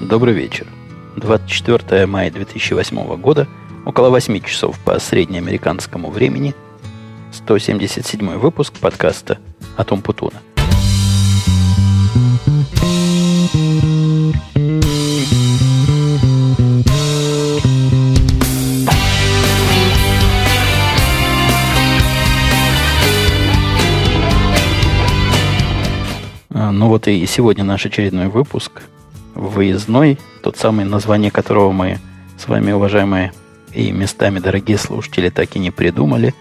Добрый вечер. 24 мая 2008 года, около 8 часов по среднеамериканскому времени, 177 выпуск подкаста «Атом Путуна». А, Ну вот и сегодня наш очередной выпуск, выездной, тот самый название которого мы с вами, уважаемые и местами дорогие слушатели, так и не придумали.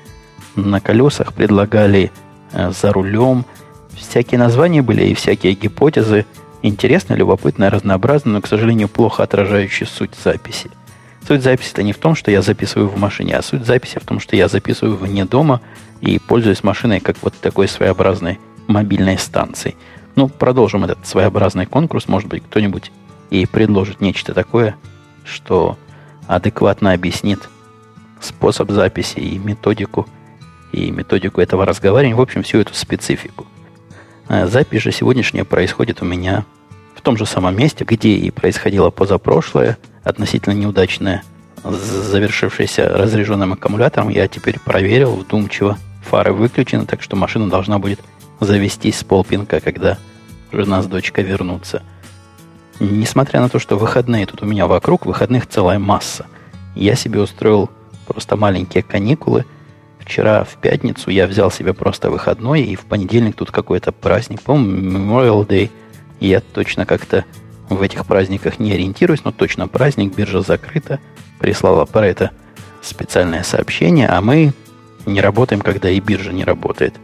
На колесах предлагали э, за рулем. Всякие названия были и всякие гипотезы. Интересные, любопытные, разнообразные, но, к сожалению, плохо отражающие суть записи. Суть записи это не в том, что я записываю в машине, а суть записи в том, что я записываю вне дома и пользуюсь машиной как вот такой своеобразной мобильной станцией. Ну, продолжим этот своеобразный конкурс. Может быть, кто-нибудь и предложит нечто такое, что адекватно объяснит способ записи и методику, и методику этого разговаривания, в общем, всю эту специфику. А Запись же сегодняшняя происходит у меня в том же самом месте, где и происходило позапрошлое, относительно неудачное, завершившееся разряженным аккумулятором. Я теперь проверил вдумчиво. Фары выключены, так что машина должна будет завестись с полпинка, когда жена с дочкой вернутся. Несмотря на то, что выходные тут у меня вокруг, выходных целая масса. Я себе устроил просто маленькие каникулы. Вчера в пятницу я взял себе просто выходной, и в понедельник тут какой-то праздник, по-моему, Memorial Day. Я точно как-то в этих праздниках не ориентируюсь, но точно праздник, биржа закрыта. Прислала про это специальное сообщение, а мы не работаем, когда и биржа не работает.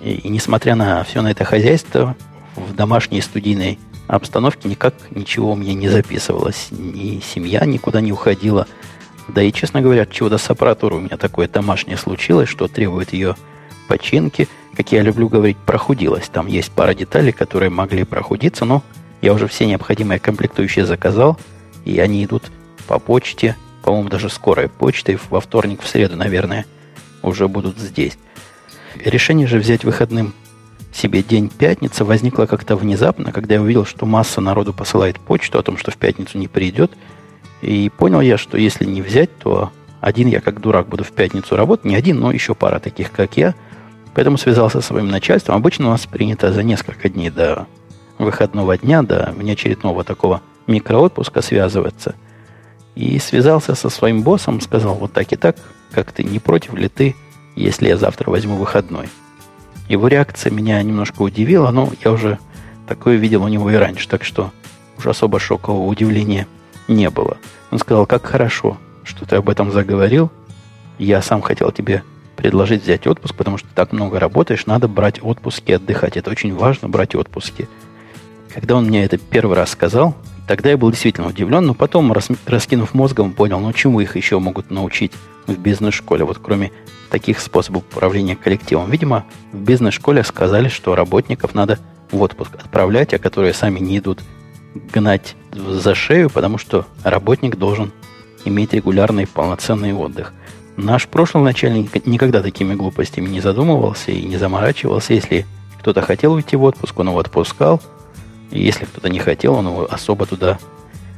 И, и несмотря на все на это хозяйство, в домашней студийной обстановке никак ничего у меня не записывалось. Ни семья никуда не уходила. Да и, честно говоря, чудо с аппаратурой у меня такое домашнее случилось, что требует ее починки. Как я люблю говорить, прохудилась. Там есть пара деталей, которые могли прохудиться, но я уже все необходимые комплектующие заказал, и они идут по почте, по-моему, даже скорой почтой, во вторник, в среду, наверное, уже будут здесь. Решение же взять выходным себе день пятница возникло как-то внезапно, когда я увидел, что масса народу посылает почту о том, что в пятницу не придет. И понял я, что если не взять, то один я как дурак буду в пятницу работать. Не один, но еще пара таких, как я. Поэтому связался со своим начальством. Обычно у нас принято за несколько дней до выходного дня, до внеочередного такого микроотпуска связываться. И связался со своим боссом, сказал вот так и так, как ты, не против ли ты, если я завтра возьму выходной. Его реакция меня немножко удивила, но я уже такое видел у него и раньше, так что уж особо шокового удивления не было. Он сказал, как хорошо, что ты об этом заговорил. Я сам хотел тебе предложить взять отпуск, потому что ты так много работаешь, надо брать отпуски, отдыхать. Это очень важно, брать отпуски. Когда он мне это первый раз сказал, тогда я был действительно удивлен, но потом, раскинув мозгом, понял, ну чему их еще могут научить в бизнес-школе, вот кроме таких способов управления коллективом. Видимо, в бизнес-школе сказали, что работников надо в отпуск отправлять, а которые сами не идут гнать за шею, потому что работник должен иметь регулярный полноценный отдых. Наш прошлый начальник никогда такими глупостями не задумывался и не заморачивался. Если кто-то хотел уйти в отпуск, он его отпускал. И если кто-то не хотел, он его особо туда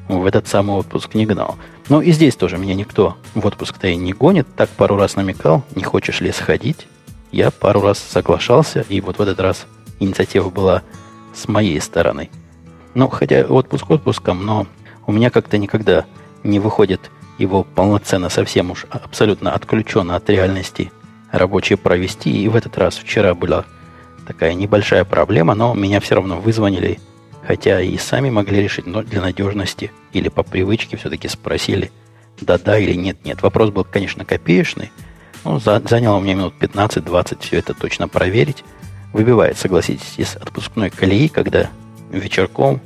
в этот самый отпуск не гнал. Но и здесь тоже меня никто в отпуск-то и не гонит. Так пару раз намекал, не хочешь ли сходить. Я пару раз соглашался, и вот в этот раз инициатива была с моей стороны. Ну, хотя отпуск отпуском, но у меня как-то никогда не выходит его полноценно, совсем уж абсолютно отключенно от реальности рабочие провести. И в этот раз вчера была такая небольшая проблема, но меня все равно вызвонили Хотя и сами могли решить, но для надежности или по привычке все-таки спросили, да-да или нет-нет. Вопрос был, конечно, копеечный. Ну, за, заняло у меня минут 15-20 все это точно проверить. Выбивает, согласитесь, из отпускной колеи, когда вечерком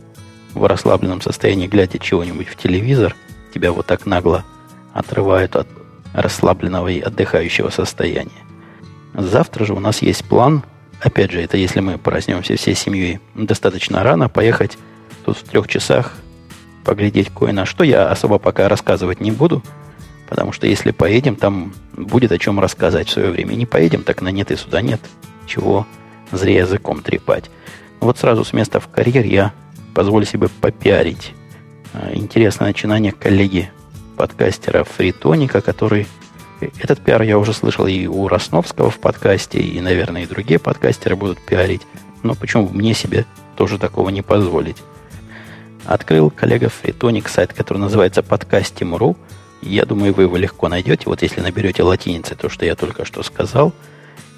в расслабленном состоянии, глядя чего-нибудь в телевизор, тебя вот так нагло отрывают от расслабленного и отдыхающего состояния. Завтра же у нас есть план опять же, это если мы проснемся всей семьей достаточно рано, поехать тут в трех часах поглядеть кое-на что. Я особо пока рассказывать не буду, потому что если поедем, там будет о чем рассказать в свое время. Не поедем, так на нет и сюда нет. Чего зря языком трепать. Вот сразу с места в карьер я позволю себе попиарить э, интересное начинание коллеги подкастера Фритоника, который... Этот пиар я уже слышал и у Росновского в подкасте, и, наверное, и другие подкастеры будут пиарить. Но почему мне себе тоже такого не позволить? Открыл коллега Фритоник сайт, который называется подкастим.ру. Я думаю, вы его легко найдете. Вот если наберете латиницы, то, что я только что сказал.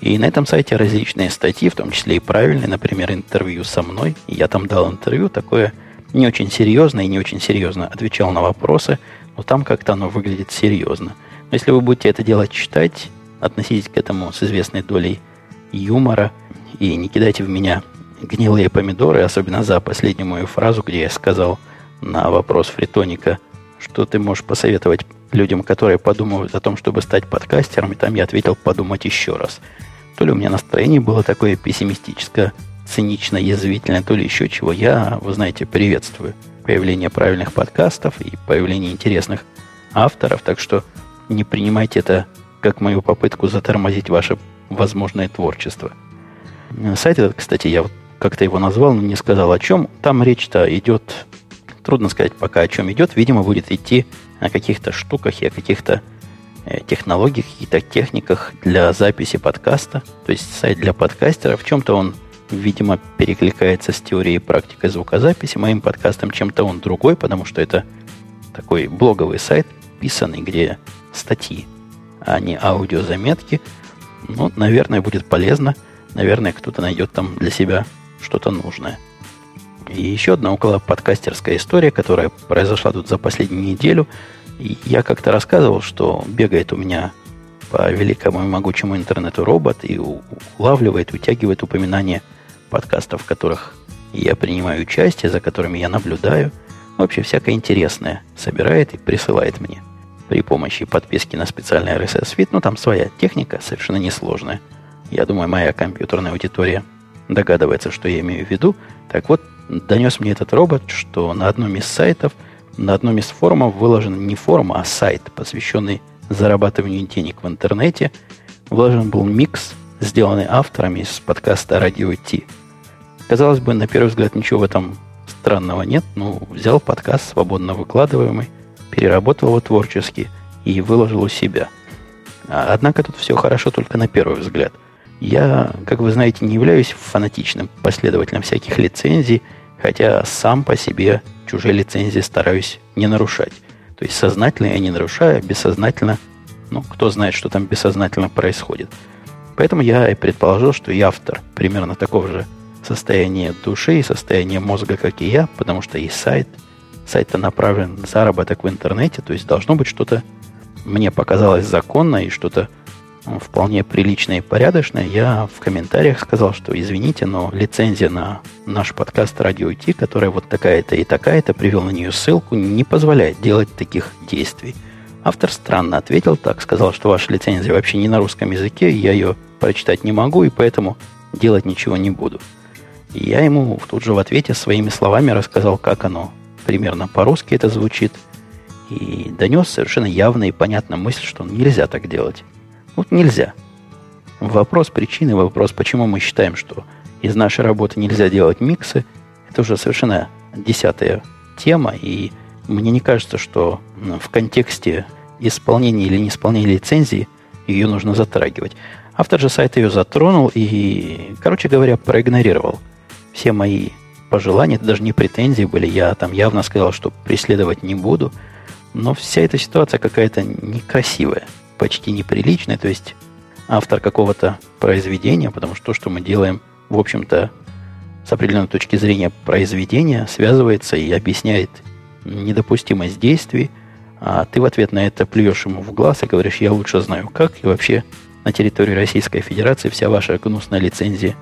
И на этом сайте различные статьи, в том числе и правильные, например, интервью со мной. Я там дал интервью, такое не очень серьезное и не очень серьезно отвечал на вопросы, но там как-то оно выглядит серьезно. Но если вы будете это дело читать, относитесь к этому с известной долей юмора и не кидайте в меня гнилые помидоры, особенно за последнюю мою фразу, где я сказал на вопрос Фритоника, что ты можешь посоветовать людям, которые подумывают о том, чтобы стать подкастером, и там я ответил подумать еще раз. То ли у меня настроение было такое пессимистическое, цинично, язвительное, то ли еще чего. Я, вы знаете, приветствую появление правильных подкастов и появление интересных авторов, так что не принимайте это как мою попытку затормозить ваше возможное творчество. Сайт этот, кстати, я вот как-то его назвал, но не сказал о чем. Там речь-то идет, трудно сказать пока о чем идет, видимо, будет идти о каких-то штуках и о каких-то э, технологиях, каких-то техниках для записи подкаста. То есть сайт для подкастера. В чем-то он, видимо, перекликается с теорией и практикой звукозаписи. Моим подкастом чем-то он другой, потому что это такой блоговый сайт, писанный, где статьи, а не аудиозаметки. Ну, наверное, будет полезно. Наверное, кто-то найдет там для себя что-то нужное. И еще одна около подкастерская история, которая произошла тут за последнюю неделю. И я как-то рассказывал, что бегает у меня по великому и могучему интернету робот и улавливает, утягивает упоминания подкастов, в которых я принимаю участие, за которыми я наблюдаю. Вообще всякое интересное собирает и присылает мне при помощи подписки на специальный RSS-feed. Ну, там своя техника, совершенно несложная. Я думаю, моя компьютерная аудитория догадывается, что я имею в виду. Так вот, донес мне этот робот, что на одном из сайтов, на одном из форумов выложен не форум, а сайт, посвященный зарабатыванию денег в интернете. Выложен был микс, сделанный авторами из подкаста «Радио Ти». Казалось бы, на первый взгляд ничего в этом странного нет. Ну, взял подкаст, свободно выкладываемый, переработал его творчески и выложил у себя. Однако тут все хорошо только на первый взгляд – я, как вы знаете, не являюсь фанатичным последователем всяких лицензий, хотя сам по себе чужие лицензии стараюсь не нарушать. То есть сознательно я не нарушаю, а бессознательно, ну, кто знает, что там бессознательно происходит. Поэтому я и предположил, что и автор примерно такого же состояния души и состояния мозга, как и я, потому что и сайт, сайт-то направлен на заработок в интернете, то есть должно быть что-то, мне показалось законно и что-то вполне приличная и порядочная, я в комментариях сказал, что извините, но лицензия на наш подкаст «Радио Ти», которая вот такая-то и такая-то, привел на нее ссылку, не позволяет делать таких действий. Автор странно ответил так, сказал, что ваша лицензия вообще не на русском языке, я ее прочитать не могу, и поэтому делать ничего не буду. И я ему тут же в ответе своими словами рассказал, как оно примерно по-русски это звучит, и донес совершенно явно и понятно мысль, что нельзя так делать. Вот нельзя. Вопрос причины, вопрос, почему мы считаем, что из нашей работы нельзя делать миксы, это уже совершенно десятая тема, и мне не кажется, что в контексте исполнения или неисполнения лицензии ее нужно затрагивать. Автор же сайта ее затронул и, короче говоря, проигнорировал все мои пожелания, это даже не претензии были, я там явно сказал, что преследовать не буду, но вся эта ситуация какая-то некрасивая почти неприличный, то есть автор какого-то произведения, потому что то, что мы делаем, в общем-то, с определенной точки зрения произведения, связывается и объясняет недопустимость действий, а ты в ответ на это плюешь ему в глаз и говоришь, я лучше знаю как, и вообще на территории Российской Федерации вся ваша гнусная лицензия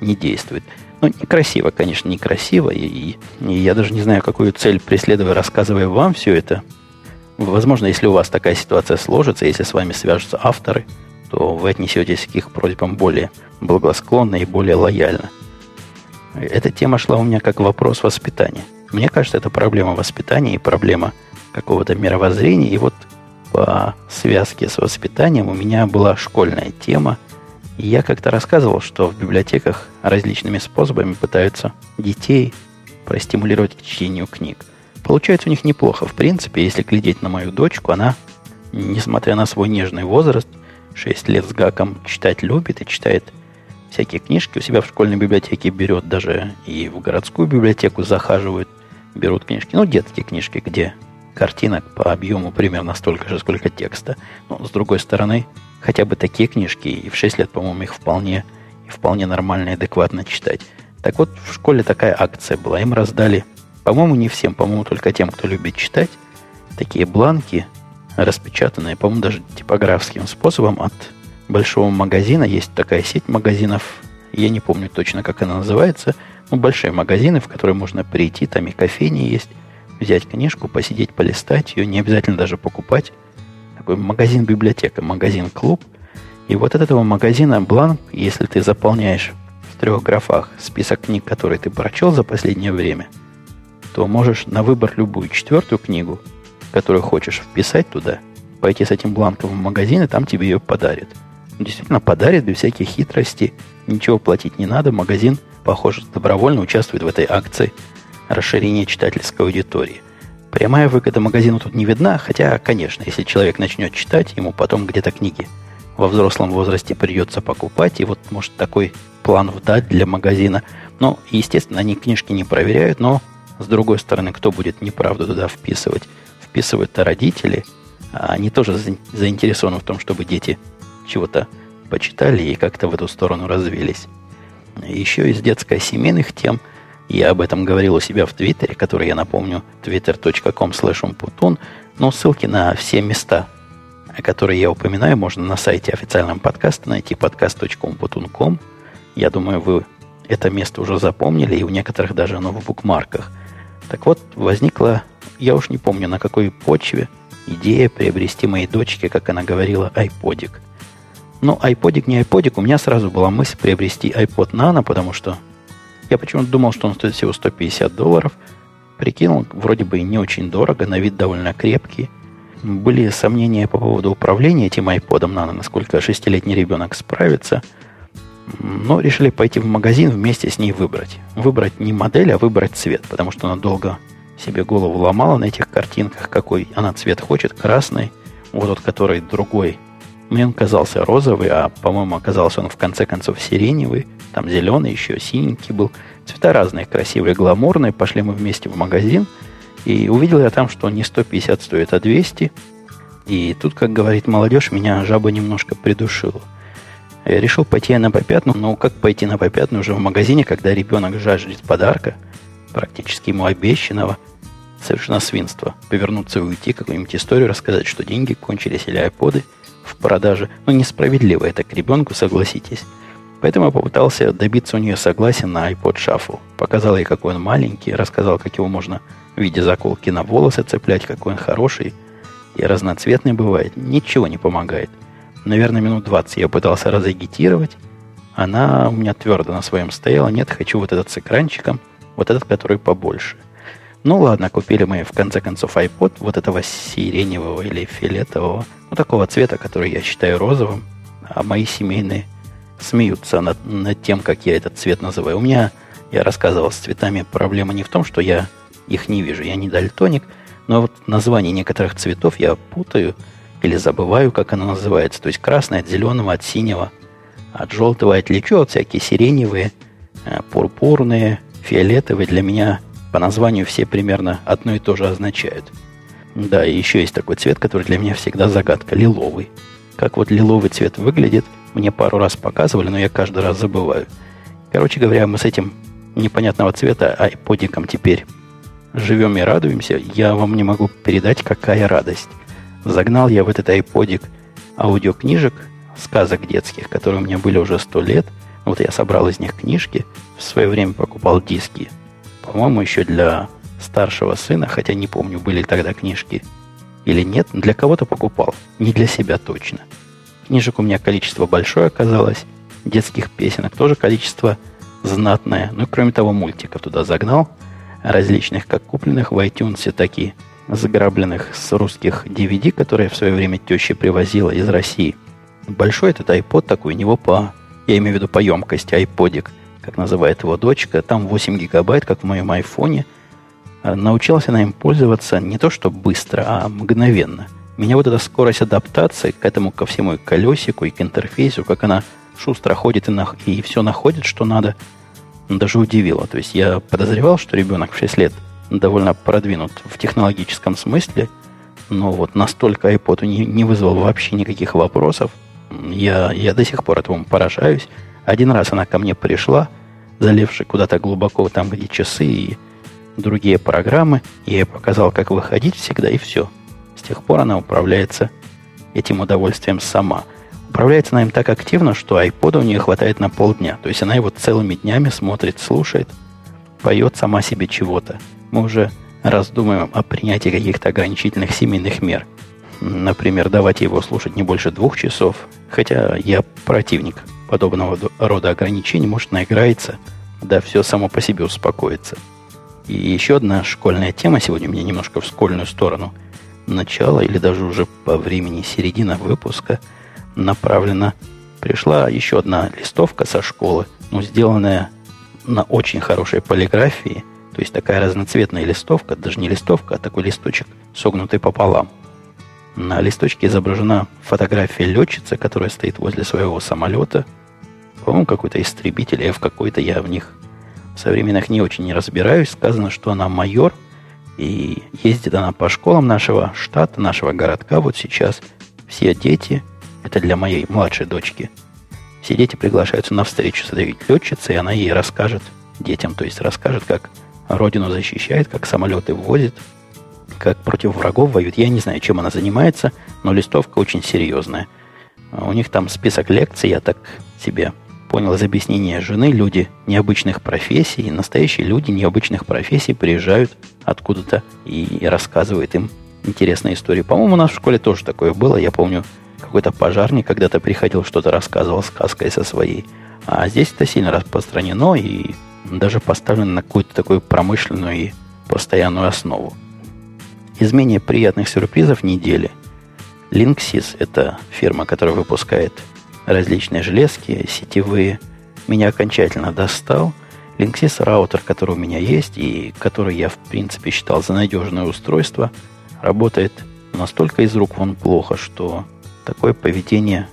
не действует. Ну, некрасиво, конечно, некрасиво, и, и, и я даже не знаю, какую цель преследуя, рассказывая вам все это, Возможно, если у вас такая ситуация сложится, если с вами свяжутся авторы, то вы отнесетесь к их просьбам более благосклонно и более лояльно. Эта тема шла у меня как вопрос воспитания. Мне кажется, это проблема воспитания и проблема какого-то мировоззрения. И вот по связке с воспитанием у меня была школьная тема. И я как-то рассказывал, что в библиотеках различными способами пытаются детей простимулировать к чтению книг – получается у них неплохо. В принципе, если глядеть на мою дочку, она, несмотря на свой нежный возраст, 6 лет с гаком, читать любит и читает всякие книжки у себя в школьной библиотеке берет, даже и в городскую библиотеку захаживают, берут книжки. Ну, детские книжки, где картинок по объему примерно столько же, сколько текста. Но, с другой стороны, хотя бы такие книжки, и в 6 лет, по-моему, их вполне, вполне нормально и адекватно читать. Так вот, в школе такая акция была. Им раздали, по-моему, не всем, по-моему, только тем, кто любит читать, такие бланки, распечатанные, по-моему, даже типографским способом от большого магазина. Есть такая сеть магазинов, я не помню точно, как она называется, ну, большие магазины, в которые можно прийти, там и кофейни есть, взять книжку, посидеть, полистать ее, не обязательно даже покупать. Такой магазин-библиотека, магазин-клуб. И вот от этого магазина бланк, если ты заполняешь в трех графах список книг, которые ты прочел за последнее время, то можешь на выбор любую четвертую книгу, которую хочешь вписать туда, пойти с этим бланком в магазин, и там тебе ее подарят. Действительно подарит без всяких хитростей, ничего платить не надо, магазин, похоже, добровольно участвует в этой акции – расширение читательской аудитории. Прямая выгода магазину тут не видна, хотя, конечно, если человек начнет читать, ему потом где-то книги во взрослом возрасте придется покупать, и вот может такой план вдать для магазина. Но, естественно, они книжки не проверяют, но, с другой стороны, кто будет неправду туда вписывать? Вписывают-то родители, а они тоже заинтересованы в том, чтобы дети чего-то почитали и как-то в эту сторону развились. Еще из детско-семейных тем – я об этом говорил у себя в Твиттере, который я напомню, twitter.com slash но ссылки на все места, которые я упоминаю, можно на сайте официального подкаста найти podcast.umputun.com. Я думаю, вы это место уже запомнили, и у некоторых даже оно в букмарках. Так вот, возникла, я уж не помню, на какой почве, идея приобрести моей дочке, как она говорила, айподик. Ну, айподик не айподик, у меня сразу была мысль приобрести iPod Nano, потому что я почему-то думал, что он стоит всего 150 долларов. Прикинул, вроде бы и не очень дорого, на вид довольно крепкий. Были сомнения по поводу управления этим iPod Nano, насколько шестилетний ребенок справится. Но решили пойти в магазин вместе с ней выбрать. Выбрать не модель, а выбрать цвет, потому что она долго себе голову ломала на этих картинках, какой она цвет хочет, красный, вот тот, который другой. Мне он казался розовый, а, по-моему, оказался он в конце концов сиреневый. Там зеленый еще, синенький был. Цвета разные, красивые, гламурные. Пошли мы вместе в магазин. И увидел я там, что не 150 стоит, а 200. И тут, как говорит молодежь, меня жаба немножко придушила. Я решил пойти на попятную. Но как пойти на попятную уже в магазине, когда ребенок жаждет подарка, практически ему обещанного, совершенно свинство. Повернуться и уйти, какую-нибудь историю рассказать, что деньги кончились или айподы в продаже. Ну, несправедливо это к ребенку, согласитесь. Поэтому я попытался добиться у нее согласия на iPod Shuffle. Показал ей, какой он маленький, рассказал, как его можно в виде заколки на волосы цеплять, какой он хороший и разноцветный бывает. Ничего не помогает. Наверное, минут 20 я пытался разагитировать. Она у меня твердо на своем стояла. Нет, хочу вот этот с экранчиком, вот этот, который побольше. Ну ладно, купили мы в конце концов iPod вот этого сиреневого или фиолетового, ну такого цвета, который я считаю розовым, а мои семейные смеются над, над тем, как я этот цвет называю. У меня, я рассказывал, с цветами проблема не в том, что я их не вижу, я не дальтоник, но вот название некоторых цветов я путаю или забываю, как оно называется. То есть красный от зеленого, от синего, от желтого отличу, от всякие сиреневые, э, пурпурные, фиолетовые. Для меня по названию все примерно одно и то же означают. Да, и еще есть такой цвет, который для меня всегда загадка, лиловый. Как вот лиловый цвет выглядит, мне пару раз показывали, но я каждый раз забываю. Короче говоря, мы с этим непонятного цвета айподиком теперь живем и радуемся. Я вам не могу передать, какая радость. Загнал я в этот айподик аудиокнижек, сказок детских, которые у меня были уже сто лет. Вот я собрал из них книжки, в свое время покупал диски. По-моему, еще для старшего сына, хотя не помню, были тогда книжки или нет. Для кого-то покупал, не для себя точно. Книжек у меня количество большое оказалось. Детских песенок тоже количество знатное. Ну и кроме того, мультиков туда загнал. Различных, как купленных в iTunes, так и заграбленных с русских DVD, которые в свое время теща привозила из России. Большой этот iPod такой, у него по, я имею в виду по емкости, iPodик, как называет его дочка. Там 8 гигабайт, как в моем айфоне. научился на им пользоваться не то что быстро, а мгновенно. Меня вот эта скорость адаптации к этому, ко всему и колесику, и к интерфейсу, как она шустро ходит и, на, и все находит, что надо, даже удивило. То есть я подозревал, что ребенок в 6 лет довольно продвинут в технологическом смысле, но вот настолько iPod не, не вызвал вообще никаких вопросов. Я, я до сих пор этому поражаюсь. Один раз она ко мне пришла, залевши куда-то глубоко, там, где часы и другие программы. Я ей показал, как выходить всегда, и все. С тех пор она управляется этим удовольствием сама. Управляется она им так активно, что iPod у нее хватает на полдня. То есть она его целыми днями смотрит, слушает, поет сама себе чего-то. Мы уже раздумываем о принятии каких-то ограничительных семейных мер. Например, давать его слушать не больше двух часов. Хотя я противник подобного рода ограничений. Может, наиграется, да все само по себе успокоится. И еще одна школьная тема сегодня у меня немножко в школьную сторону. Начало или даже уже по времени середина выпуска направлена. Пришла еще одна листовка со школы, но сделанная на очень хорошей полиграфии. То есть такая разноцветная листовка, даже не листовка, а такой листочек, согнутый пополам. На листочке изображена фотография летчицы, которая стоит возле своего самолета. По-моему, какой-то истребитель, F какой-то, я в них в современных не очень не разбираюсь. Сказано, что она майор, и ездит она по школам нашего штата, нашего городка. Вот сейчас все дети, это для моей младшей дочки, все дети приглашаются на встречу с этой летчицей, и она ей расскажет детям, то есть расскажет, как родину защищает, как самолеты ввозит, как против врагов воюет. Я не знаю, чем она занимается, но листовка очень серьезная. У них там список лекций, я так себе понял из объяснения жены, люди необычных профессий, настоящие люди необычных профессий приезжают откуда-то и рассказывают им интересные истории. По-моему, у нас в школе тоже такое было. Я помню, какой-то пожарник когда-то приходил, что-то рассказывал сказкой со своей. А здесь это сильно распространено и даже поставлено на какую-то такую промышленную и постоянную основу. Из менее приятных сюрпризов недели. Linksys – это фирма, которая выпускает различные железки сетевые, меня окончательно достал. Linksys раутер, который у меня есть и который я, в принципе, считал за надежное устройство, работает настолько из рук вон плохо, что такое поведение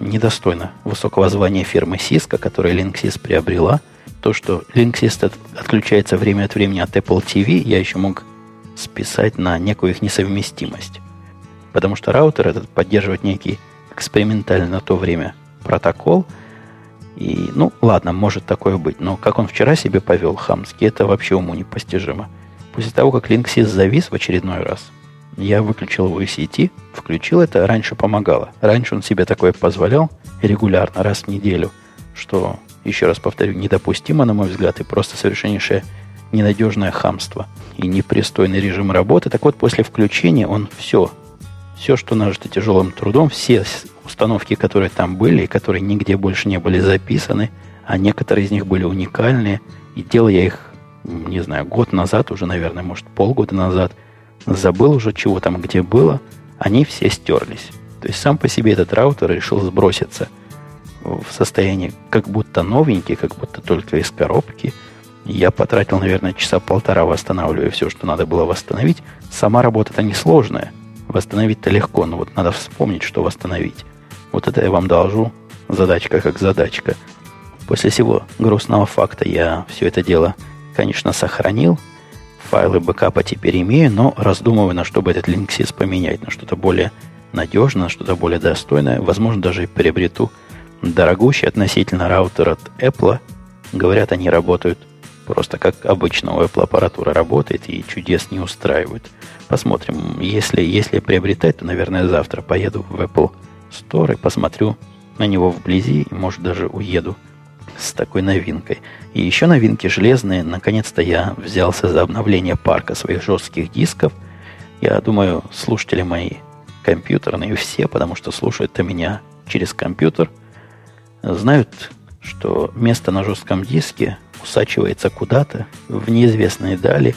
недостойно высокого звания фирмы Cisco, которая Linksys приобрела. То, что Linksys отключается время от времени от Apple TV, я еще мог списать на некую их несовместимость. Потому что раутер этот поддерживает некий экспериментальный на то время протокол. И, ну, ладно, может такое быть, но как он вчера себя повел хамски, это вообще уму непостижимо. После того, как Linksys завис в очередной раз, я выключил его из сети, включил это, раньше помогало. Раньше он себе такое позволял регулярно, раз в неделю, что, еще раз повторю, недопустимо, на мой взгляд, и просто совершеннейшее ненадежное хамство и непристойный режим работы. Так вот, после включения он все все, что нажито тяжелым трудом, все установки, которые там были, и которые нигде больше не были записаны, а некоторые из них были уникальные, и делал я их, не знаю, год назад уже, наверное, может, полгода назад, забыл уже, чего там где было, они все стерлись. То есть сам по себе этот раутер решил сброситься в состоянии как будто новенький, как будто только из коробки. Я потратил, наверное, часа полтора восстанавливая все, что надо было восстановить. Сама работа-то несложная. Восстановить-то легко, но вот надо вспомнить, что восстановить. Вот это я вам должу. Задачка как задачка. После всего грустного факта я все это дело, конечно, сохранил. Файлы бэкапа теперь имею, но раздумываю, на что бы этот Linksys поменять. На что-то более надежное, на что-то более достойное. Возможно, даже и приобрету дорогущий относительно раутер от Apple. Говорят, они работают просто как обычно у Apple аппаратура работает и чудес не устраивают. Посмотрим. Если, если приобретать, то, наверное, завтра поеду в Apple Store и посмотрю на него вблизи, и, может, даже уеду с такой новинкой. И еще новинки железные. Наконец-то я взялся за обновление парка своих жестких дисков. Я думаю, слушатели мои компьютерные все, потому что слушают-то меня через компьютер, знают, что место на жестком диске усачивается куда-то в неизвестные дали,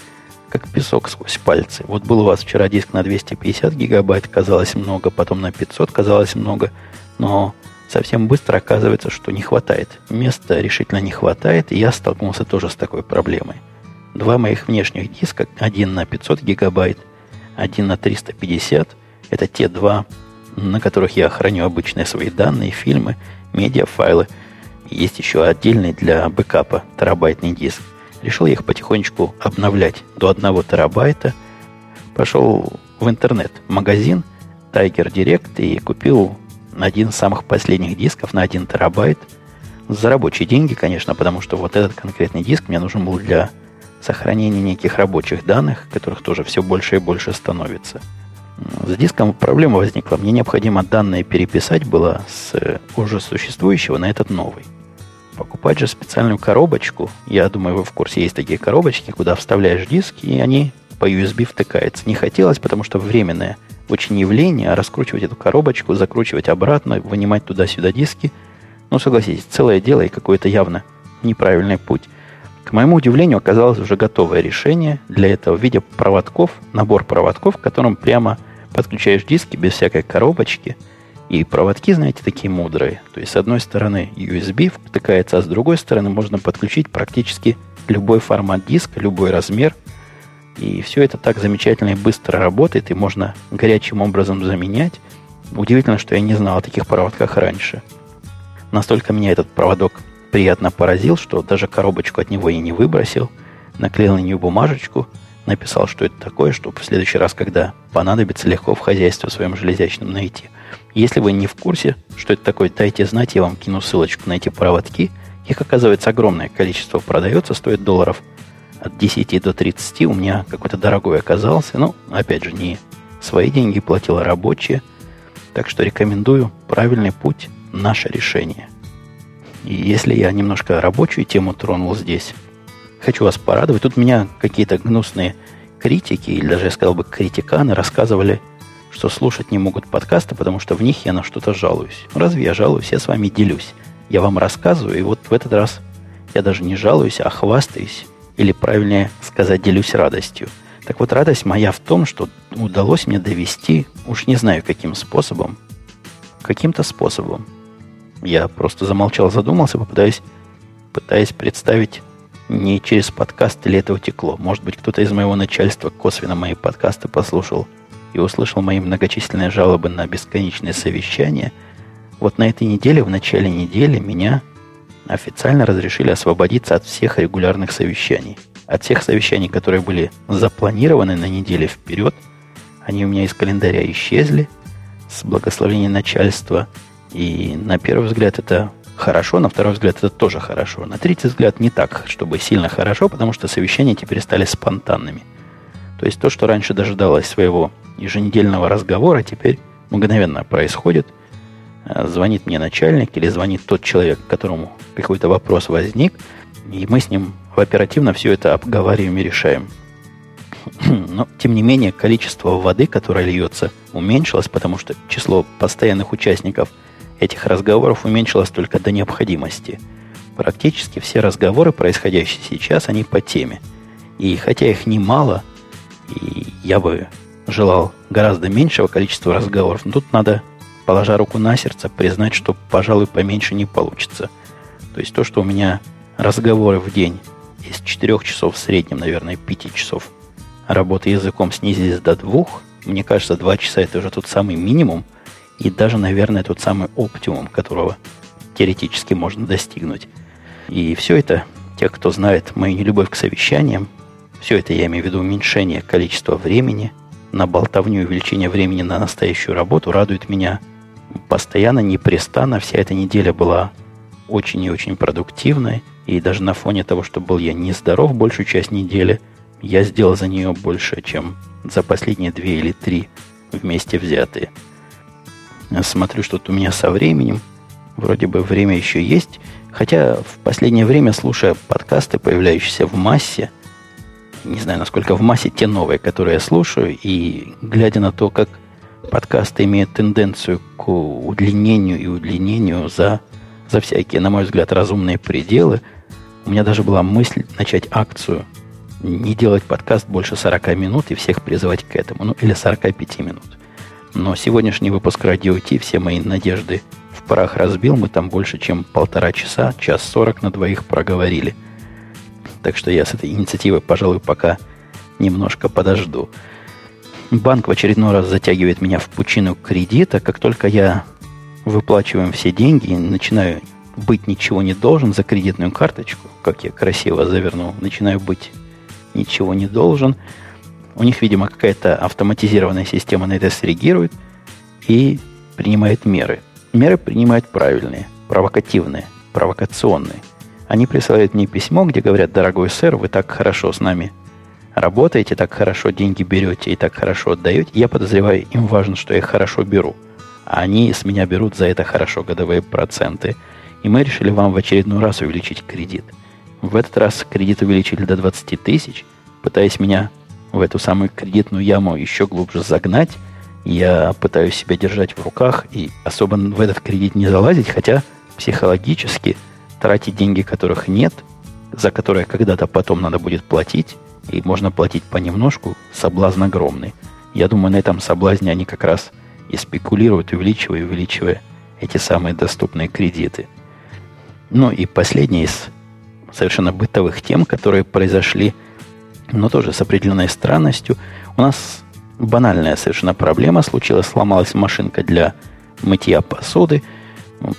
как песок сквозь пальцы. Вот был у вас вчера диск на 250 гигабайт, казалось много, потом на 500 казалось много, но совсем быстро оказывается, что не хватает. Места решительно не хватает, и я столкнулся тоже с такой проблемой. два моих внешних диска, один на 500 гигабайт, один на 350. Это те два, на которых я храню обычные свои данные, фильмы, медиафайлы. Есть еще отдельный для бэкапа терабайтный диск. Решил я их потихонечку обновлять до 1 терабайта. Пошел в интернет, магазин Tiger Direct и купил один из самых последних дисков на 1 терабайт. За рабочие деньги, конечно, потому что вот этот конкретный диск мне нужен был для сохранения неких рабочих данных, которых тоже все больше и больше становится. С диском проблема возникла. Мне необходимо данные переписать было с уже существующего на этот новый. Покупать же специальную коробочку, я думаю, вы в курсе, есть такие коробочки, куда вставляешь диск, и они по USB втыкаются. Не хотелось, потому что временное очень явление, а раскручивать эту коробочку, закручивать обратно, вынимать туда-сюда диски, ну, согласитесь, целое дело и какой-то явно неправильный путь. К моему удивлению, оказалось уже готовое решение для этого в виде проводков, набор проводков, к которым прямо подключаешь диски без всякой коробочки. И проводки, знаете, такие мудрые. То есть, с одной стороны USB втыкается, а с другой стороны можно подключить практически любой формат диска, любой размер. И все это так замечательно и быстро работает, и можно горячим образом заменять. Удивительно, что я не знал о таких проводках раньше. Настолько меня этот проводок приятно поразил, что даже коробочку от него и не выбросил. Наклеил на нее бумажечку, написал, что это такое, чтобы в следующий раз, когда понадобится, легко в хозяйстве своем железячном найти. Если вы не в курсе, что это такое, дайте знать, я вам кину ссылочку на эти проводки. Их, оказывается, огромное количество продается, стоит долларов от 10 до 30. У меня какой-то дорогой оказался. Но, опять же, не свои деньги платил, а рабочие. Так что рекомендую правильный путь, наше решение – и если я немножко рабочую тему тронул здесь, хочу вас порадовать. Тут меня какие-то гнусные критики, или даже я сказал бы критиканы, рассказывали, что слушать не могут подкасты, потому что в них я на что-то жалуюсь. Разве я жалуюсь? Я с вами делюсь. Я вам рассказываю, и вот в этот раз я даже не жалуюсь, а хвастаюсь, или правильнее сказать, делюсь радостью. Так вот, радость моя в том, что удалось мне довести, уж не знаю каким способом, каким-то способом, я просто замолчал, задумался, попытаясь, пытаясь представить, не через подкаст ли это утекло. Может быть, кто-то из моего начальства косвенно мои подкасты послушал и услышал мои многочисленные жалобы на бесконечные совещания. Вот на этой неделе, в начале недели, меня официально разрешили освободиться от всех регулярных совещаний. От всех совещаний, которые были запланированы на неделю вперед, они у меня из календаря исчезли с благословения начальства – и на первый взгляд это хорошо, на второй взгляд это тоже хорошо. На третий взгляд не так, чтобы сильно хорошо, потому что совещания теперь стали спонтанными. То есть то, что раньше дожидалось своего еженедельного разговора, теперь мгновенно происходит. Э, звонит мне начальник или звонит тот человек, которому какой-то вопрос возник, и мы с ним оперативно все это обговариваем и решаем. Но, тем не менее, количество воды, которое льется, уменьшилось, потому что число постоянных участников – этих разговоров уменьшилось только до необходимости. Практически все разговоры, происходящие сейчас, они по теме. И хотя их немало, и я бы желал гораздо меньшего количества разговоров, но тут надо, положа руку на сердце, признать, что, пожалуй, поменьше не получится. То есть то, что у меня разговоры в день из 4 часов в среднем, наверное, 5 часов работы языком снизились до двух, мне кажется, 2 часа это уже тот самый минимум – и даже, наверное, тот самый оптимум, которого теоретически можно достигнуть. И все это, те, кто знает мою нелюбовь к совещаниям, все это я имею в виду уменьшение количества времени на болтовню и увеличение времени на настоящую работу, радует меня постоянно, непрестанно. Вся эта неделя была очень и очень продуктивной. И даже на фоне того, что был я нездоров большую часть недели, я сделал за нее больше, чем за последние две или три вместе взятые – Смотрю, что у меня со временем. Вроде бы время еще есть. Хотя в последнее время, слушая подкасты, появляющиеся в массе, не знаю, насколько в массе те новые, которые я слушаю, и глядя на то, как подкасты имеют тенденцию к удлинению и удлинению за, за всякие, на мой взгляд, разумные пределы, у меня даже была мысль начать акцию не делать подкаст больше 40 минут и всех призывать к этому, ну или 45 минут. Но сегодняшний выпуск Радио Ти все мои надежды в прах разбил. Мы там больше, чем полтора часа, час сорок на двоих проговорили. Так что я с этой инициативой, пожалуй, пока немножко подожду. Банк в очередной раз затягивает меня в пучину кредита. Как только я выплачиваю все деньги и начинаю быть ничего не должен за кредитную карточку, как я красиво завернул, начинаю быть ничего не должен. У них, видимо, какая-то автоматизированная система на это среагирует и принимает меры. Меры принимают правильные, провокативные, провокационные. Они присылают мне письмо, где говорят, дорогой сэр, вы так хорошо с нами работаете, так хорошо деньги берете и так хорошо отдаете. Я подозреваю, им важно, что я хорошо беру. А они с меня берут за это хорошо годовые проценты. И мы решили вам в очередной раз увеличить кредит. В этот раз кредит увеличили до 20 тысяч, пытаясь меня в эту самую кредитную яму еще глубже загнать. Я пытаюсь себя держать в руках и особо в этот кредит не залазить, хотя психологически тратить деньги, которых нет, за которые когда-то потом надо будет платить, и можно платить понемножку, соблазн огромный. Я думаю, на этом соблазне они как раз и спекулируют, увеличивая и увеличивая эти самые доступные кредиты. Ну и последнее из совершенно бытовых тем, которые произошли, но тоже с определенной странностью. У нас банальная совершенно проблема случилась. Сломалась машинка для мытья посуды.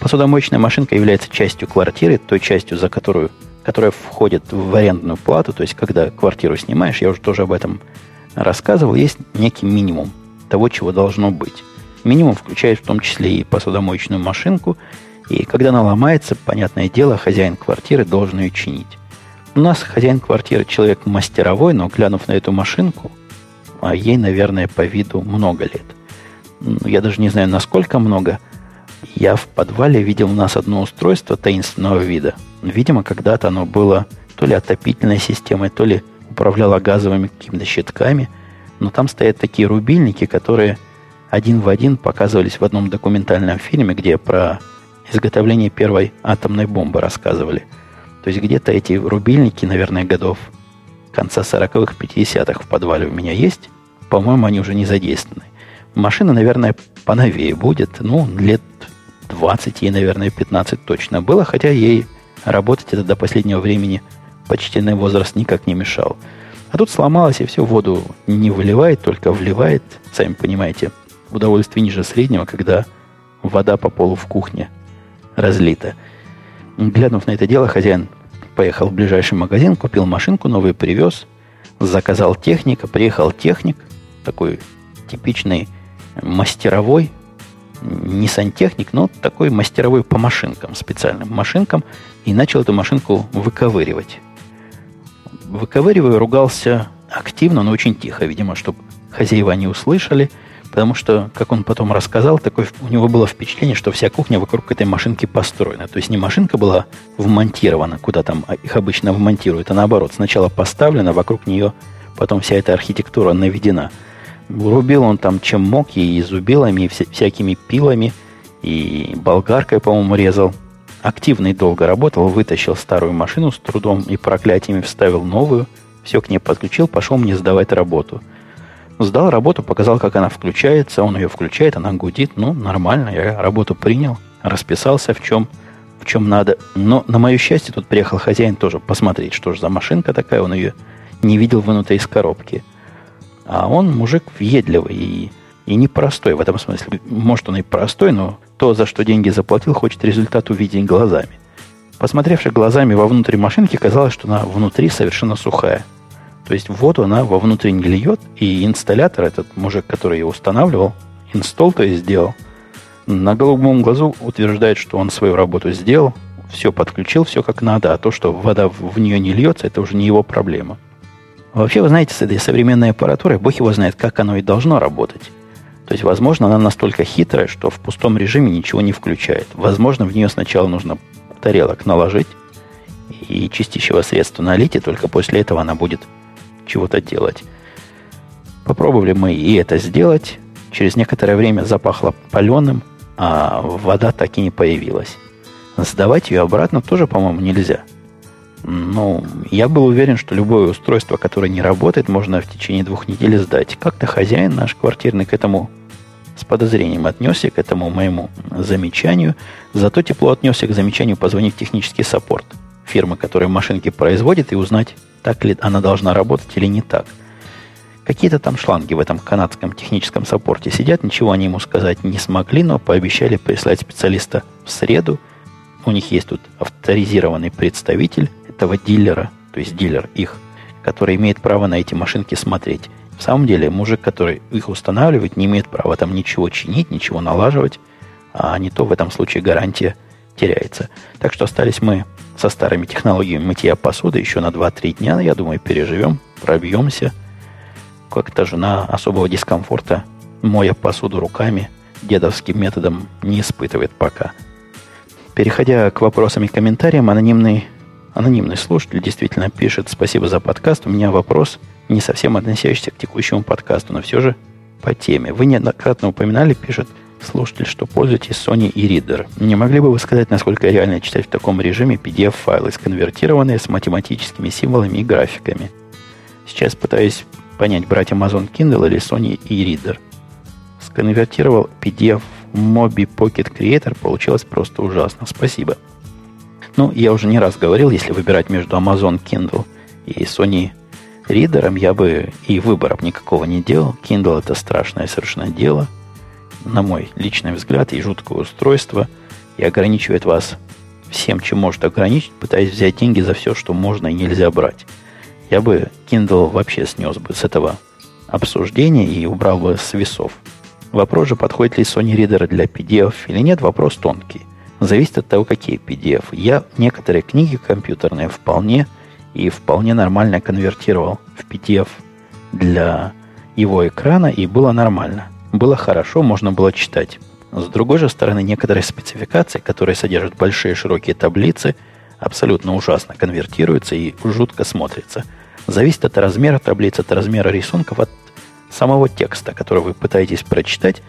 Посудомоечная машинка является частью квартиры, той частью, за которую, которая входит в арендную плату. То есть, когда квартиру снимаешь, я уже тоже об этом рассказывал, есть некий минимум того, чего должно быть. Минимум включает в том числе и посудомоечную машинку. И когда она ломается, понятное дело, хозяин квартиры должен ее чинить. У нас хозяин квартиры человек мастеровой, но глянув на эту машинку, а ей, наверное, по виду много лет. Я даже не знаю, насколько много. Я в подвале видел у нас одно устройство таинственного вида. Видимо, когда-то оно было то ли отопительной системой, то ли управляло газовыми какими-то щитками. Но там стоят такие рубильники, которые один в один показывались в одном документальном фильме, где про изготовление первой атомной бомбы рассказывали. То есть где-то эти рубильники, наверное, годов конца 40-х, 50-х в подвале у меня есть. По-моему, они уже не задействованы. Машина, наверное, поновее будет. Ну, лет 20, ей, наверное, 15 точно было, хотя ей работать это до последнего времени почтенный возраст никак не мешал. А тут сломалось, и все, воду не выливает, только вливает. Сами понимаете, удовольствие ниже среднего, когда вода по полу в кухне разлита. Глянув на это дело, хозяин поехал в ближайший магазин, купил машинку новую, привез, заказал техника, приехал техник, такой типичный мастеровой, не сантехник, но такой мастеровой по машинкам, специальным машинкам, и начал эту машинку выковыривать. Выковыривая, ругался активно, но очень тихо, видимо, чтобы хозяева не услышали – Потому что, как он потом рассказал, такое, у него было впечатление, что вся кухня вокруг этой машинки построена. То есть не машинка была вмонтирована, куда там их обычно вмонтируют, а наоборот, сначала поставлена, вокруг нее потом вся эта архитектура наведена. Рубил он там чем мог, и зубилами, и вся, всякими пилами, и болгаркой, по-моему, резал. Активно и долго работал, вытащил старую машину с трудом и проклятиями вставил новую, все к ней подключил, пошел мне сдавать работу – Сдал работу, показал, как она включается. Он ее включает, она гудит. Ну, нормально, я работу принял, расписался в чем, в чем надо. Но, на мое счастье, тут приехал хозяин тоже посмотреть, что же за машинка такая. Он ее не видел вынутой из коробки. А он мужик въедливый и, и непростой в этом смысле. Может, он и простой, но то, за что деньги заплатил, хочет результат увидеть глазами. Посмотревши глазами вовнутрь машинки, казалось, что она внутри совершенно сухая. То есть воду она вовнутрь не льет, и инсталлятор, этот мужик, который ее устанавливал, инсталл то есть сделал, на голубом глазу утверждает, что он свою работу сделал, все подключил, все как надо, а то, что вода в нее не льется, это уже не его проблема. Вообще, вы знаете, с этой современной аппаратурой, бог его знает, как оно и должно работать. То есть, возможно, она настолько хитрая, что в пустом режиме ничего не включает. Возможно, в нее сначала нужно тарелок наложить и чистящего средства налить, и только после этого она будет чего-то делать. Попробовали мы и это сделать. Через некоторое время запахло паленым, а вода так и не появилась. Сдавать ее обратно тоже, по-моему, нельзя. Ну, я был уверен, что любое устройство, которое не работает, можно в течение двух недель сдать. Как-то хозяин наш квартирный к этому с подозрением отнесся к этому моему замечанию. Зато тепло отнесся к замечанию позвонить в технический саппорт. Фирмы, которая машинки производит, и узнать, так ли она должна работать или не так. Какие-то там шланги в этом канадском техническом саппорте сидят, ничего они ему сказать не смогли, но пообещали прислать специалиста в среду. У них есть тут авторизированный представитель этого дилера, то есть дилер их, который имеет право на эти машинки смотреть. В самом деле, мужик, который их устанавливает, не имеет права там ничего чинить, ничего налаживать, а не то в этом случае гарантия теряется. Так что остались мы со старыми технологиями мытья посуды еще на 2-3 дня, я думаю, переживем, пробьемся. Как-то жена особого дискомфорта, моя посуду руками, дедовским методом не испытывает пока. Переходя к вопросам и комментариям, анонимный, анонимный слушатель действительно пишет «Спасибо за подкаст. У меня вопрос, не совсем относящийся к текущему подкасту, но все же по теме. Вы неоднократно упоминали, пишет слушатель, что пользуетесь Sony и Reader. Не могли бы вы сказать, насколько реально читать в таком режиме PDF-файлы, сконвертированные с математическими символами и графиками? Сейчас пытаюсь понять, брать Amazon Kindle или Sony Reader. Сконвертировал PDF Mobi Pocket Creator, получилось просто ужасно. Спасибо. Ну, я уже не раз говорил, если выбирать между Amazon Kindle и Sony Reader, я бы и выборов никакого не делал. Kindle это страшное совершенно дело – на мой личный взгляд, и жуткое устройство, и ограничивает вас всем, чем может ограничить, пытаясь взять деньги за все, что можно и нельзя брать. Я бы Kindle вообще снес бы с этого обсуждения и убрал бы с весов. Вопрос же, подходит ли Sony Reader для PDF или нет, вопрос тонкий. Зависит от того, какие PDF. Я некоторые книги компьютерные вполне и вполне нормально конвертировал в PDF для его экрана, и было нормально было хорошо, можно было читать. С другой же стороны, некоторые спецификации, которые содержат большие широкие таблицы, абсолютно ужасно конвертируются и жутко смотрятся. Зависит от размера таблиц, от размера рисунков, от самого текста, который вы пытаетесь прочитать.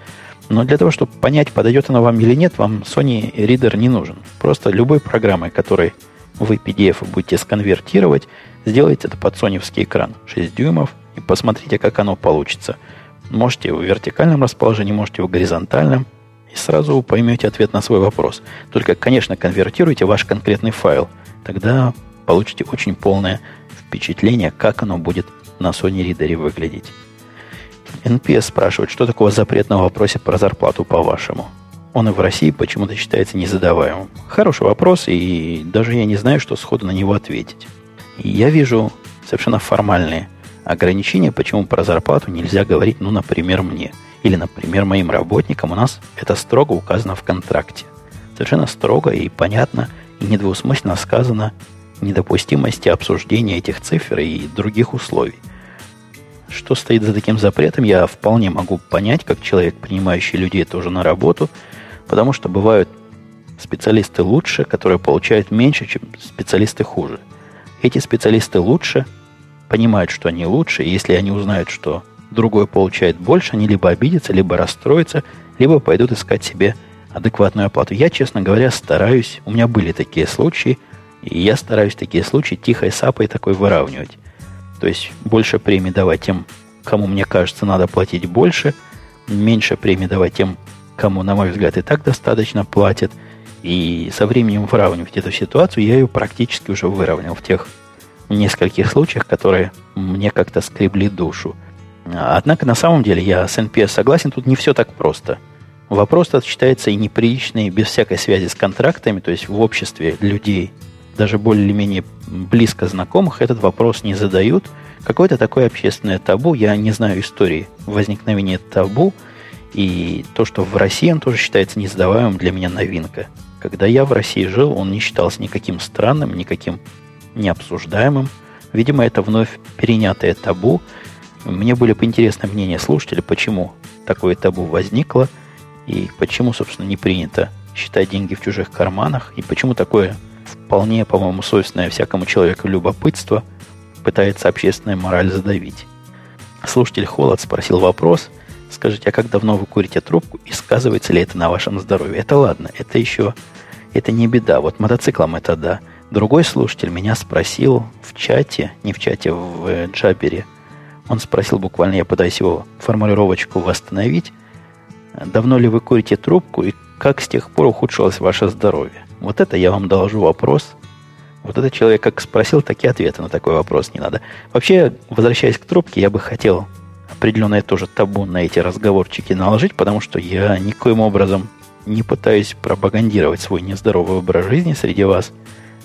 Но для того, чтобы понять, подойдет оно вам или нет, вам Sony Reader не нужен. Просто любой программой, которой вы PDF будете сконвертировать, сделайте это под соневский экран 6 дюймов и посмотрите, как оно получится – Можете в вертикальном расположении, можете в горизонтальном. И сразу поймете ответ на свой вопрос. Только, конечно, конвертируйте ваш конкретный файл. Тогда получите очень полное впечатление, как оно будет на Sony Reader выглядеть. NPS спрашивает, что такого запретного в вопросе про зарплату по-вашему? Он и в России почему-то считается незадаваемым. Хороший вопрос, и даже я не знаю, что сходу на него ответить. Я вижу совершенно формальные ограничение, почему про зарплату нельзя говорить, ну, например, мне. Или, например, моим работникам. У нас это строго указано в контракте. Совершенно строго и понятно, и недвусмысленно сказано недопустимости обсуждения этих цифр и других условий. Что стоит за таким запретом, я вполне могу понять, как человек, принимающий людей тоже на работу, потому что бывают специалисты лучше, которые получают меньше, чем специалисты хуже. Эти специалисты лучше – понимают, что они лучше, и если они узнают, что другой получает больше, они либо обидятся, либо расстроятся, либо пойдут искать себе адекватную оплату. Я, честно говоря, стараюсь, у меня были такие случаи, и я стараюсь такие случаи тихой сапой такой выравнивать. То есть больше премий давать тем, кому, мне кажется, надо платить больше, меньше премий давать тем, кому, на мой взгляд, и так достаточно платят. И со временем выравнивать эту ситуацию, я ее практически уже выровнял в тех нескольких случаях, которые мне как-то скребли душу. Однако на самом деле я с NPS согласен, тут не все так просто. Вопрос этот считается и неприличный, без всякой связи с контрактами, то есть в обществе людей, даже более-менее близко знакомых, этот вопрос не задают. Какое-то такое общественное табу, я не знаю истории возникновения табу, и то, что в России он тоже считается незадаваемым, для меня новинка. Когда я в России жил, он не считался никаким странным, никаким необсуждаемым. Видимо, это вновь перенятое табу. Мне были бы интересны мнения слушателей, почему такое табу возникло, и почему, собственно, не принято считать деньги в чужих карманах, и почему такое вполне, по-моему, свойственное всякому человеку любопытство пытается общественная мораль задавить. Слушатель Холод спросил вопрос, скажите, а как давно вы курите трубку и сказывается ли это на вашем здоровье? Это ладно, это еще, это не беда. Вот мотоциклом это да – Другой слушатель меня спросил в чате, не в чате, в Джабере. Он спросил буквально, я пытаюсь его формулировочку восстановить. Давно ли вы курите трубку и как с тех пор ухудшилось ваше здоровье? Вот это я вам доложу вопрос. Вот этот человек как спросил, такие ответы на такой вопрос не надо. Вообще, возвращаясь к трубке, я бы хотел определенное тоже табу на эти разговорчики наложить, потому что я никоим образом не пытаюсь пропагандировать свой нездоровый образ жизни среди вас,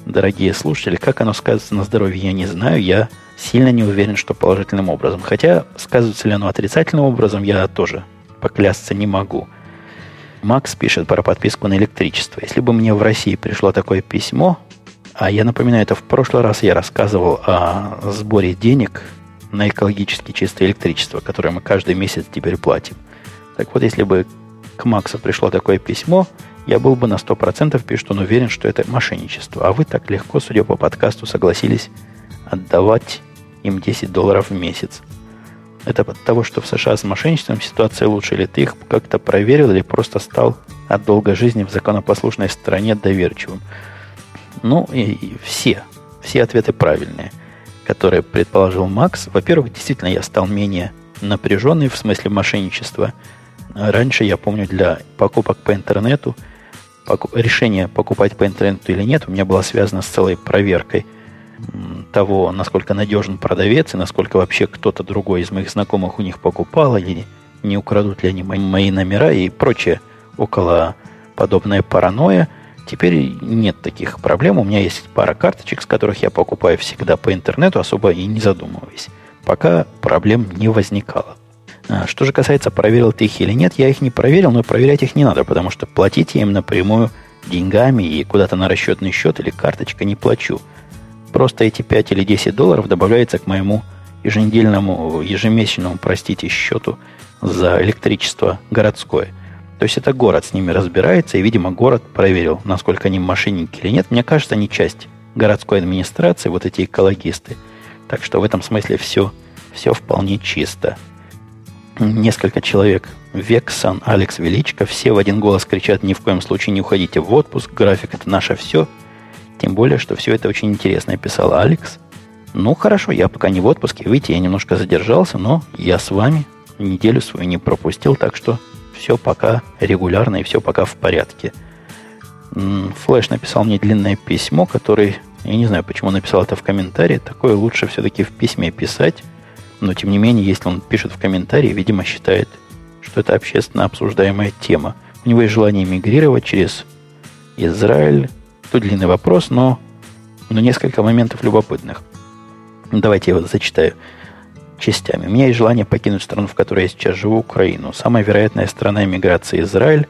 дорогие слушатели. Как оно сказывается на здоровье, я не знаю. Я сильно не уверен, что положительным образом. Хотя, сказывается ли оно отрицательным образом, я тоже поклясться не могу. Макс пишет про подписку на электричество. Если бы мне в России пришло такое письмо, а я напоминаю, это в прошлый раз я рассказывал о сборе денег на экологически чистое электричество, которое мы каждый месяц теперь платим. Так вот, если бы к Максу пришло такое письмо, я был бы на 100% пишет, он уверен, что это мошенничество. А вы так легко, судя по подкасту, согласились отдавать им 10 долларов в месяц. Это от того, что в США с мошенничеством ситуация лучше, или ты их как-то проверил, или просто стал от долгой жизни в законопослушной стране доверчивым. Ну, и, и все, все ответы правильные, которые предположил Макс. Во-первых, действительно, я стал менее напряженный в смысле мошенничества. Раньше, я помню, для покупок по интернету, решение покупать по интернету или нет у меня было связано с целой проверкой того, насколько надежен продавец и насколько вообще кто-то другой из моих знакомых у них покупал, или не украдут ли они мои номера и прочее около подобная паранойя – Теперь нет таких проблем. У меня есть пара карточек, с которых я покупаю всегда по интернету, особо и не задумываясь. Пока проблем не возникало. А, что же касается, проверил ты их или нет, я их не проверил, но проверять их не надо, потому что платить я им напрямую деньгами и куда-то на расчетный счет или карточка не плачу. Просто эти 5 или 10 долларов добавляется к моему еженедельному, ежемесячному, простите, счету за электричество городское. То есть это город с ними разбирается, и, видимо, город проверил, насколько они мошенники или нет. Мне кажется, они часть городской администрации, вот эти экологисты. Так что в этом смысле все, все вполне чисто. Несколько человек, Вексан, Алекс Величко, все в один голос кричат, ни в коем случае не уходите в отпуск, график это наше все. Тем более, что все это очень интересно писал Алекс. Ну, хорошо, я пока не в отпуске. Видите, я немножко задержался, но я с вами неделю свою не пропустил, так что все пока регулярно и все пока в порядке. Флэш написал мне длинное письмо, который, я не знаю, почему написал это в комментарии, такое лучше все-таки в письме писать, но тем не менее, если он пишет в комментарии, видимо, считает, что это общественно обсуждаемая тема. У него есть желание мигрировать через Израиль. Тут длинный вопрос, но, но несколько моментов любопытных. Давайте я его зачитаю частями. У меня есть желание покинуть страну, в которой я сейчас живу, Украину. Самая вероятная страна иммиграции Израиль.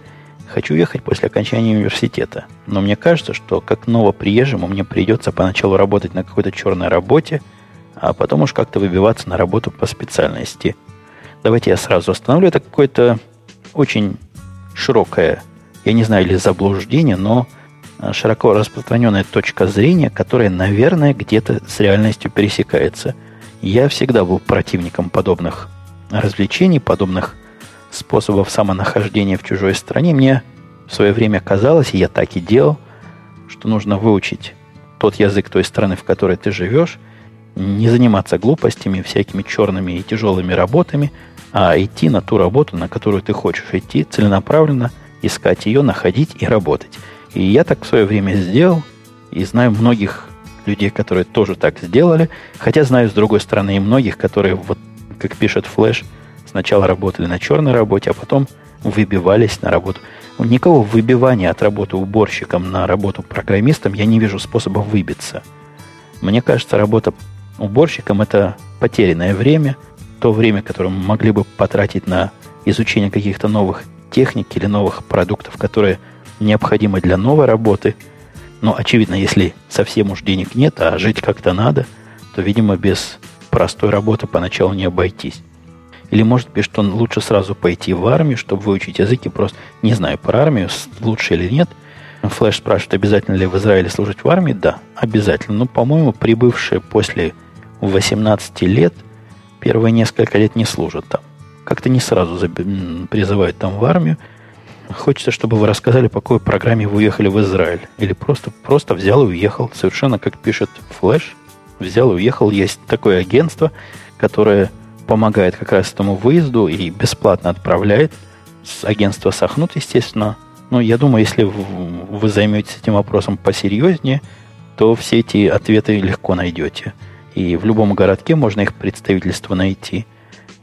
Хочу уехать после окончания университета. Но мне кажется, что как новоприезжему мне придется поначалу работать на какой-то черной работе, а потом уж как-то выбиваться на работу по специальности. Давайте я сразу остановлю. Это какое-то очень широкое, я не знаю, или заблуждение, но широко распространенная точка зрения, которая, наверное, где-то с реальностью пересекается – я всегда был противником подобных развлечений, подобных способов самонахождения в чужой стране. Мне в свое время казалось, и я так и делал, что нужно выучить тот язык той страны, в которой ты живешь, не заниматься глупостями, всякими черными и тяжелыми работами, а идти на ту работу, на которую ты хочешь идти, целенаправленно искать ее, находить и работать. И я так в свое время сделал, и знаю многих людей, которые тоже так сделали. Хотя знаю, с другой стороны, и многих, которые, вот как пишет Флэш, сначала работали на черной работе, а потом выбивались на работу. Никого выбивания от работы уборщиком на работу программистом я не вижу способа выбиться. Мне кажется, работа уборщиком – это потерянное время, то время, которое мы могли бы потратить на изучение каких-то новых техник или новых продуктов, которые необходимы для новой работы – но, очевидно, если совсем уж денег нет, а жить как-то надо, то, видимо, без простой работы поначалу не обойтись. Или, может быть, что лучше сразу пойти в армию, чтобы выучить языки, просто не знаю, про армию, лучше или нет. Флэш спрашивает, обязательно ли в Израиле служить в армии? Да, обязательно. Но, по-моему, прибывшие после 18 лет первые несколько лет не служат там. Как-то не сразу призывают там в армию. Хочется, чтобы вы рассказали, по какой программе вы уехали в Израиль. Или просто, просто взял и уехал. Совершенно как пишет Флэш. Взял и уехал. Есть такое агентство, которое помогает как раз этому выезду и бесплатно отправляет. С агентства Сахнут, естественно. Но я думаю, если вы займетесь этим вопросом посерьезнее, то все эти ответы легко найдете. И в любом городке можно их представительство найти.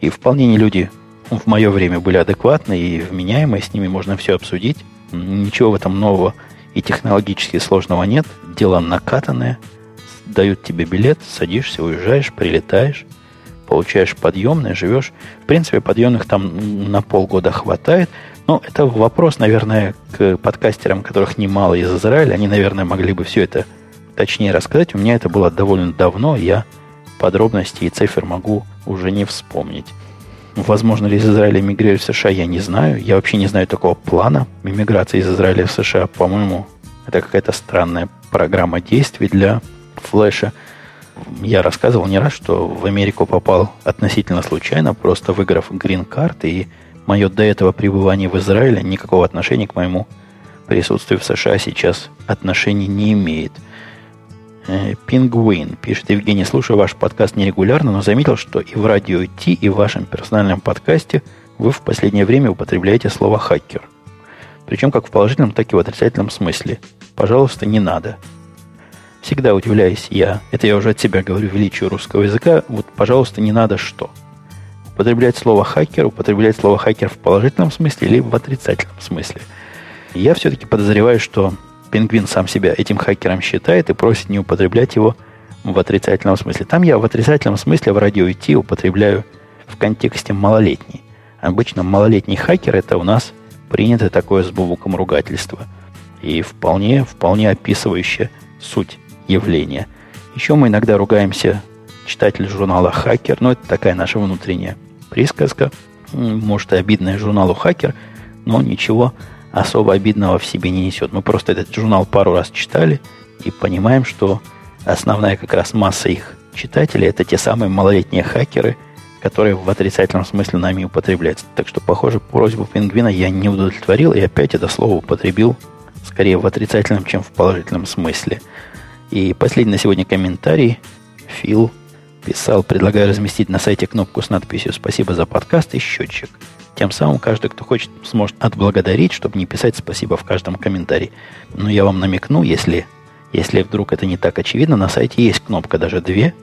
И вполне не люди в мое время были адекватны и вменяемые, с ними можно все обсудить. Ничего в этом нового и технологически сложного нет. Дело накатанное. Дают тебе билет, садишься, уезжаешь, прилетаешь, получаешь подъемные, живешь. В принципе, подъемных там на полгода хватает. Но это вопрос, наверное, к подкастерам, которых немало из Израиля. Они, наверное, могли бы все это точнее рассказать. У меня это было довольно давно. Я подробности и цифр могу уже не вспомнить. Возможно ли из Израиля мигрировать в США, я не знаю. Я вообще не знаю такого плана миграции из Израиля в США. По-моему, это какая-то странная программа действий для флеша. Я рассказывал не раз, что в Америку попал относительно случайно, просто выиграв грин-карты, и мое до этого пребывание в Израиле никакого отношения к моему присутствию в США сейчас отношений не имеет – Пингвин пишет, Евгений, слушаю ваш подкаст нерегулярно, но заметил, что и в радио Ти, и в вашем персональном подкасте вы в последнее время употребляете слово «хакер». Причем как в положительном, так и в отрицательном смысле. Пожалуйста, не надо. Всегда удивляюсь я, это я уже от себя говорю, величию русского языка, вот, пожалуйста, не надо что? Употреблять слово «хакер», употреблять слово «хакер» в положительном смысле или в отрицательном смысле. Я все-таки подозреваю, что Пингвин сам себя этим хакером считает и просит не употреблять его в отрицательном смысле. Там я в отрицательном смысле в радио идти употребляю в контексте малолетний. Обычно малолетний хакер это у нас принято такое с бубуком ругательство. И вполне, вполне описывающее суть явления. Еще мы иногда ругаемся читатель журнала «Хакер», но это такая наша внутренняя присказка. Может, и обидная журналу «Хакер», но ничего особо обидного в себе не несет. Мы просто этот журнал пару раз читали и понимаем, что основная как раз масса их читателей это те самые малолетние хакеры, которые в отрицательном смысле нами употребляются. Так что, похоже, просьбу пингвина я не удовлетворил и опять это слово употребил скорее в отрицательном, чем в положительном смысле. И последний на сегодня комментарий. Фил писал, предлагаю разместить на сайте кнопку с надписью «Спасибо за подкаст» и счетчик – тем самым каждый, кто хочет, сможет отблагодарить, чтобы не писать спасибо в каждом комментарии. Но я вам намекну, если, если вдруг это не так очевидно, на сайте есть кнопка, даже две,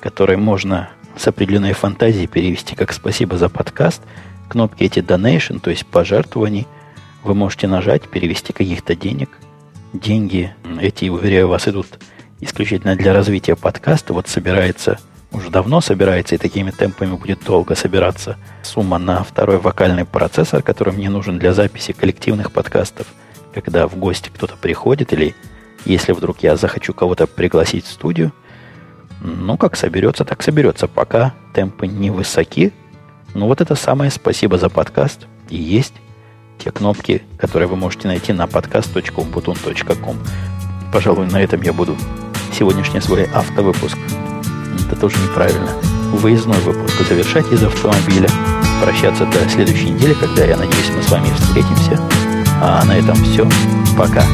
которые можно с определенной фантазией перевести как «спасибо за подкаст». Кнопки эти donation, то есть пожертвований, вы можете нажать, перевести каких-то денег. Деньги эти, уверяю вас, идут исключительно для развития подкаста. Вот собирается уже давно собирается и такими темпами будет долго собираться сумма на второй вокальный процессор, который мне нужен для записи коллективных подкастов, когда в гости кто-то приходит или если вдруг я захочу кого-то пригласить в студию, ну, как соберется, так соберется. Пока темпы не высоки. Ну, вот это самое спасибо за подкаст. И есть те кнопки, которые вы можете найти на podcast.umbutun.com. Пожалуй, на этом я буду сегодняшний свой автовыпуск это тоже неправильно. Выездной выпуск завершать из автомобиля. Прощаться до следующей недели, когда, я надеюсь, мы с вами встретимся. А на этом все. Пока.